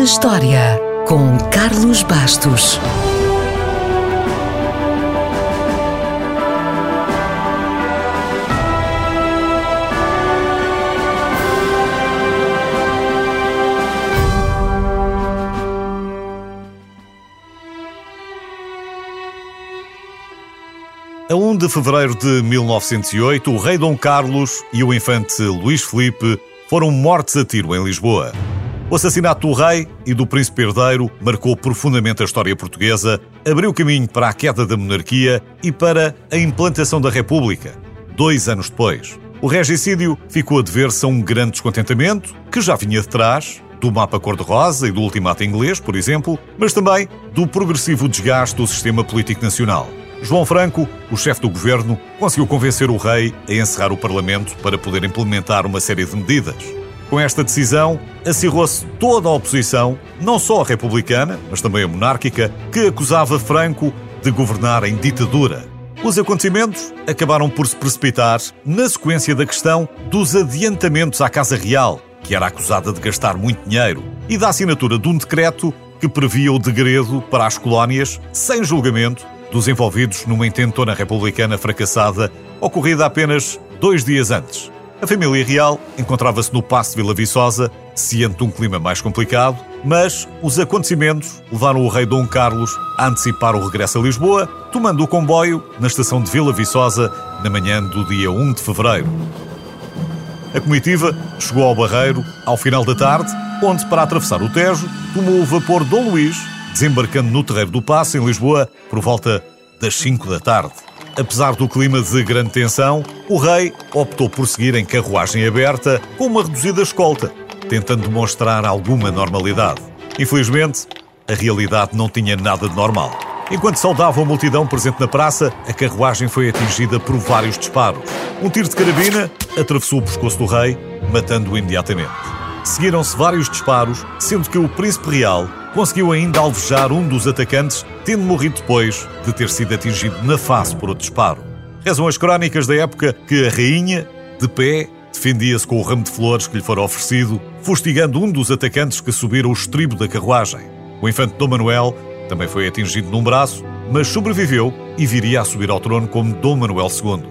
na História, com Carlos Bastos. A 1 de fevereiro de 1908, o rei Dom Carlos e o infante Luís Felipe foram mortos a tiro em Lisboa. O assassinato do rei e do príncipe herdeiro marcou profundamente a história portuguesa, abriu caminho para a queda da monarquia e para a implantação da República, dois anos depois. O regicídio ficou a dever-se a um grande descontentamento, que já vinha de trás, do mapa cor-de-rosa e do ultimato inglês, por exemplo, mas também do progressivo desgaste do sistema político nacional. João Franco, o chefe do governo, conseguiu convencer o rei a encerrar o Parlamento para poder implementar uma série de medidas. Com esta decisão, acirrou-se toda a oposição, não só a republicana, mas também a monárquica, que acusava Franco de governar em ditadura. Os acontecimentos acabaram por se precipitar na sequência da questão dos adiantamentos à Casa Real, que era acusada de gastar muito dinheiro, e da assinatura de um decreto que previa o degredo para as colónias, sem julgamento, dos envolvidos numa intentona republicana fracassada ocorrida apenas dois dias antes. A família real encontrava-se no Passo de Vila Viçosa, ciente de um clima mais complicado, mas os acontecimentos levaram o rei Dom Carlos a antecipar o regresso a Lisboa, tomando o comboio na estação de Vila Viçosa na manhã do dia 1 de fevereiro. A comitiva chegou ao Barreiro ao final da tarde, onde, para atravessar o Tejo, tomou o vapor Dom Luís desembarcando no Terreiro do Passo, em Lisboa, por volta das 5 da tarde. Apesar do clima de grande tensão, o rei optou por seguir em carruagem aberta com uma reduzida escolta, tentando demonstrar alguma normalidade. Infelizmente, a realidade não tinha nada de normal. Enquanto saudava a multidão presente na praça, a carruagem foi atingida por vários disparos. Um tiro de carabina atravessou o pescoço do rei, matando-o imediatamente. Seguiram-se vários disparos, sendo que o príncipe real conseguiu ainda alvejar um dos atacantes, tendo morrido depois de ter sido atingido na face por outro disparo. Rezam as crónicas da época que a rainha, de pé, defendia-se com o ramo de flores que lhe fora oferecido, fustigando um dos atacantes que subiram o estribo da carruagem. O infante Dom Manuel também foi atingido num braço, mas sobreviveu e viria a subir ao trono como Dom Manuel II.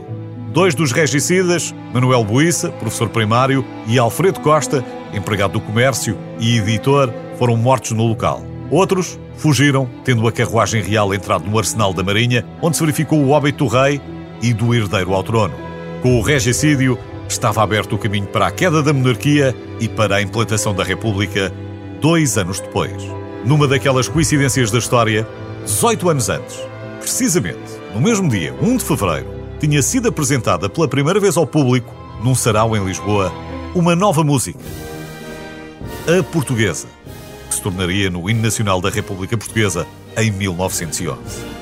Dois dos regicidas, Manuel Buissa, professor primário, e Alfredo Costa, empregado do comércio e editor, foram mortos no local. Outros fugiram, tendo a carruagem real entrado no arsenal da Marinha, onde se verificou o óbito do rei e do herdeiro ao trono. Com o regicídio, estava aberto o caminho para a queda da monarquia e para a implantação da República dois anos depois. Numa daquelas coincidências da história, 18 anos antes, precisamente no mesmo dia, 1 de fevereiro, tinha sido apresentada pela primeira vez ao público, num sarau em Lisboa, uma nova música. A Portuguesa se tornaria no hino nacional da República Portuguesa em 1911.